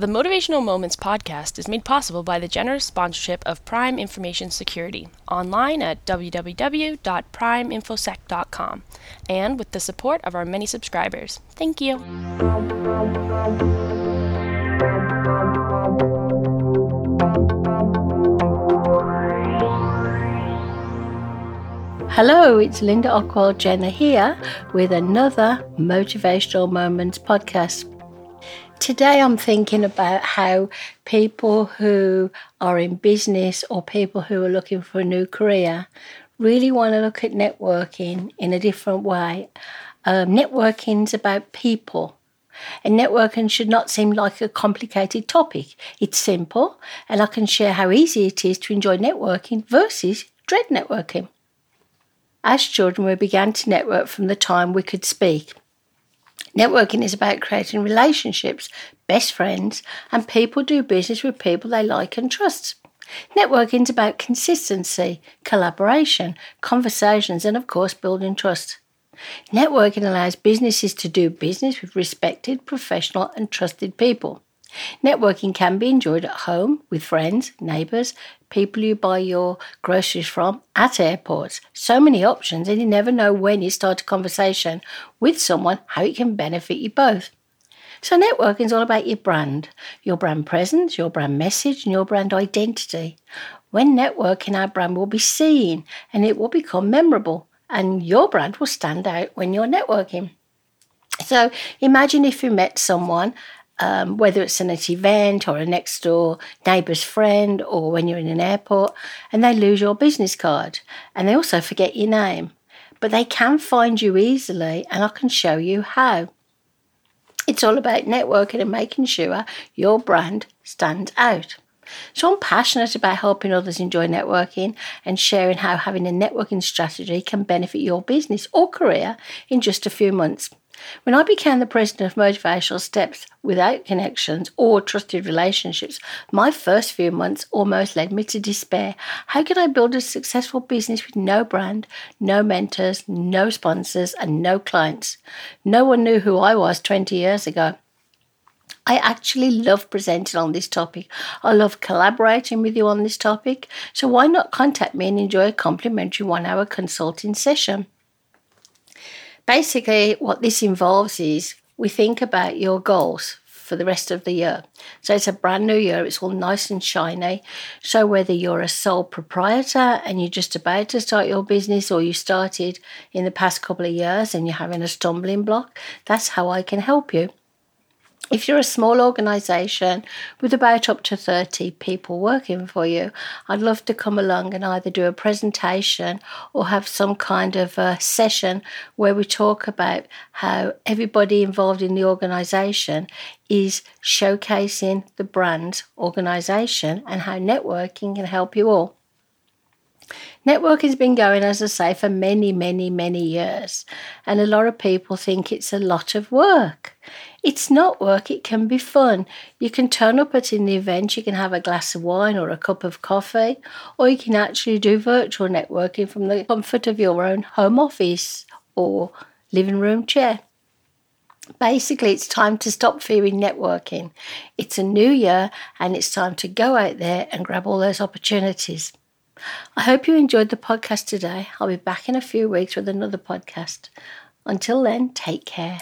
The Motivational Moments podcast is made possible by the generous sponsorship of Prime Information Security online at www.primeinfosec.com and with the support of our many subscribers. Thank you. Hello, it's Linda Ockwell Jenner here with another Motivational Moments podcast. Today I'm thinking about how people who are in business or people who are looking for a new career really want to look at networking in a different way. Um, networking is about people. And networking should not seem like a complicated topic. It's simple, and I can share how easy it is to enjoy networking versus dread networking. As children, we began to network from the time we could speak. Networking is about creating relationships, best friends, and people do business with people they like and trust. Networking is about consistency, collaboration, conversations, and of course, building trust. Networking allows businesses to do business with respected, professional, and trusted people. Networking can be enjoyed at home with friends, neighbours, people you buy your groceries from, at airports. So many options, and you never know when you start a conversation with someone how it can benefit you both. So, networking is all about your brand, your brand presence, your brand message, and your brand identity. When networking, our brand will be seen and it will become memorable, and your brand will stand out when you're networking. So, imagine if you met someone um, whether it's an event or a next door neighbour's friend or when you're in an airport, and they lose your business card and they also forget your name. But they can find you easily, and I can show you how. It's all about networking and making sure your brand stands out. So, I'm passionate about helping others enjoy networking and sharing how having a networking strategy can benefit your business or career in just a few months. When I became the president of Motivational Steps without connections or trusted relationships, my first few months almost led me to despair. How could I build a successful business with no brand, no mentors, no sponsors, and no clients? No one knew who I was 20 years ago. I actually love presenting on this topic. I love collaborating with you on this topic. So why not contact me and enjoy a complimentary one hour consulting session? Basically, what this involves is we think about your goals for the rest of the year. So it's a brand new year, it's all nice and shiny. So whether you're a sole proprietor and you're just about to start your business or you started in the past couple of years and you're having a stumbling block, that's how I can help you. If you're a small organisation with about up to 30 people working for you, I'd love to come along and either do a presentation or have some kind of a session where we talk about how everybody involved in the organisation is showcasing the brand organisation and how networking can help you all. Networking's been going, as I say, for many, many, many years, and a lot of people think it's a lot of work. It's not work, it can be fun. You can turn up at an event, you can have a glass of wine or a cup of coffee, or you can actually do virtual networking from the comfort of your own home office or living room chair. Basically, it's time to stop fearing networking. It's a new year and it's time to go out there and grab all those opportunities. I hope you enjoyed the podcast today. I'll be back in a few weeks with another podcast. Until then, take care.